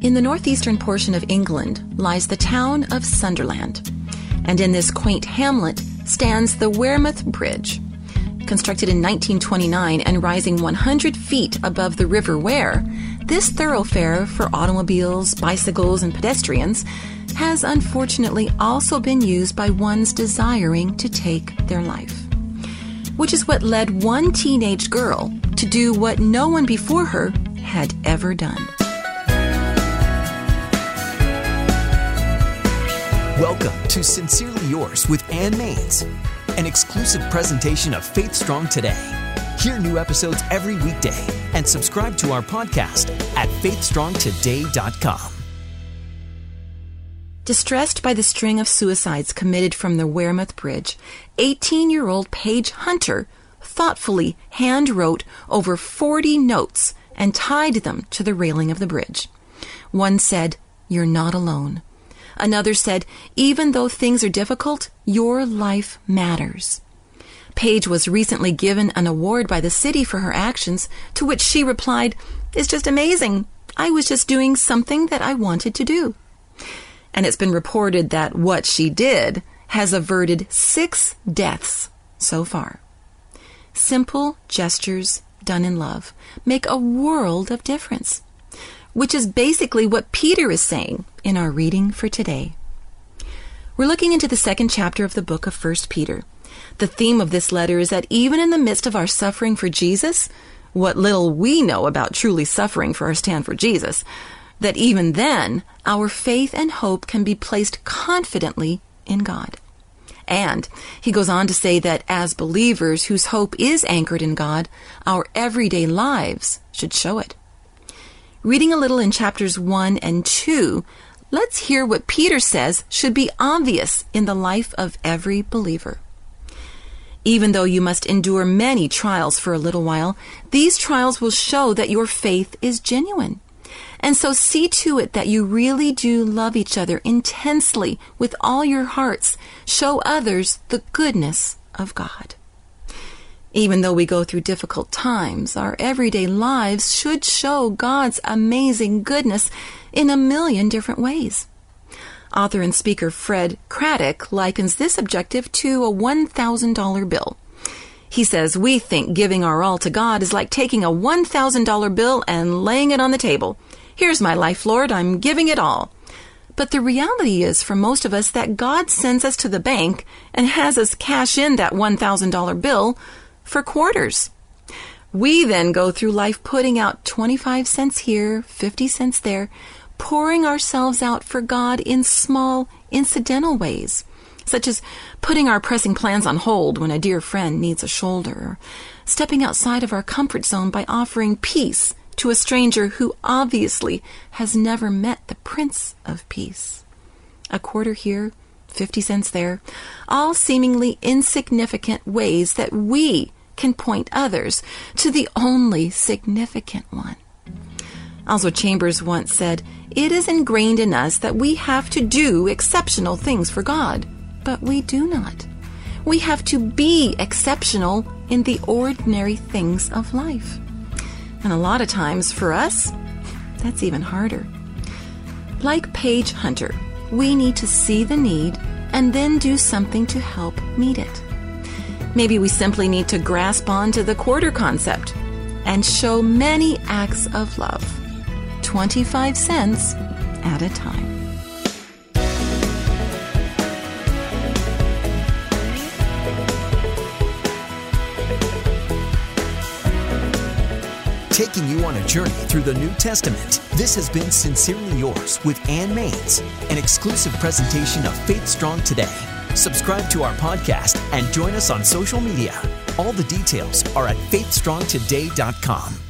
In the northeastern portion of England lies the town of Sunderland, and in this quaint hamlet stands the Wearmouth Bridge. Constructed in 1929 and rising 100 feet above the River Wear, this thoroughfare for automobiles, bicycles, and pedestrians has unfortunately also been used by ones desiring to take their life. Which is what led one teenage girl to do what no one before her had ever done. Welcome to Sincerely Yours with Ann Maines, an exclusive presentation of Faith Strong Today. Hear new episodes every weekday and subscribe to our podcast at faithstrongtoday.com. Distressed by the string of suicides committed from the Wearmouth Bridge, 18 year old Paige Hunter thoughtfully hand wrote over 40 notes and tied them to the railing of the bridge. One said, You're not alone. Another said, Even though things are difficult, your life matters. Paige was recently given an award by the city for her actions, to which she replied, It's just amazing. I was just doing something that I wanted to do. And it's been reported that what she did has averted six deaths so far. Simple gestures done in love make a world of difference which is basically what Peter is saying in our reading for today. We're looking into the second chapter of the book of 1 Peter. The theme of this letter is that even in the midst of our suffering for Jesus, what little we know about truly suffering for our stand for Jesus, that even then, our faith and hope can be placed confidently in God. And he goes on to say that as believers whose hope is anchored in God, our everyday lives should show it. Reading a little in chapters 1 and 2, let's hear what Peter says should be obvious in the life of every believer. Even though you must endure many trials for a little while, these trials will show that your faith is genuine. And so see to it that you really do love each other intensely with all your hearts. Show others the goodness of God. Even though we go through difficult times, our everyday lives should show God's amazing goodness in a million different ways. Author and speaker Fred Craddock likens this objective to a $1,000 bill. He says, We think giving our all to God is like taking a $1,000 bill and laying it on the table. Here's my life, Lord, I'm giving it all. But the reality is for most of us that God sends us to the bank and has us cash in that $1,000 bill for quarters. We then go through life putting out 25 cents here, 50 cents there, pouring ourselves out for God in small, incidental ways, such as putting our pressing plans on hold when a dear friend needs a shoulder, or stepping outside of our comfort zone by offering peace to a stranger who obviously has never met the Prince of Peace. A quarter here, 50 cents there, all seemingly insignificant ways that we can point others to the only significant one. Oswald Chambers once said, It is ingrained in us that we have to do exceptional things for God, but we do not. We have to be exceptional in the ordinary things of life. And a lot of times for us, that's even harder. Like Paige Hunter, we need to see the need and then do something to help meet it. Maybe we simply need to grasp onto the quarter concept and show many acts of love, 25 cents at a time. Taking you on a journey through the New Testament, this has been Sincerely Yours with Ann Maines, an exclusive presentation of Faith Strong Today. Subscribe to our podcast and join us on social media. All the details are at faithstrongtoday.com.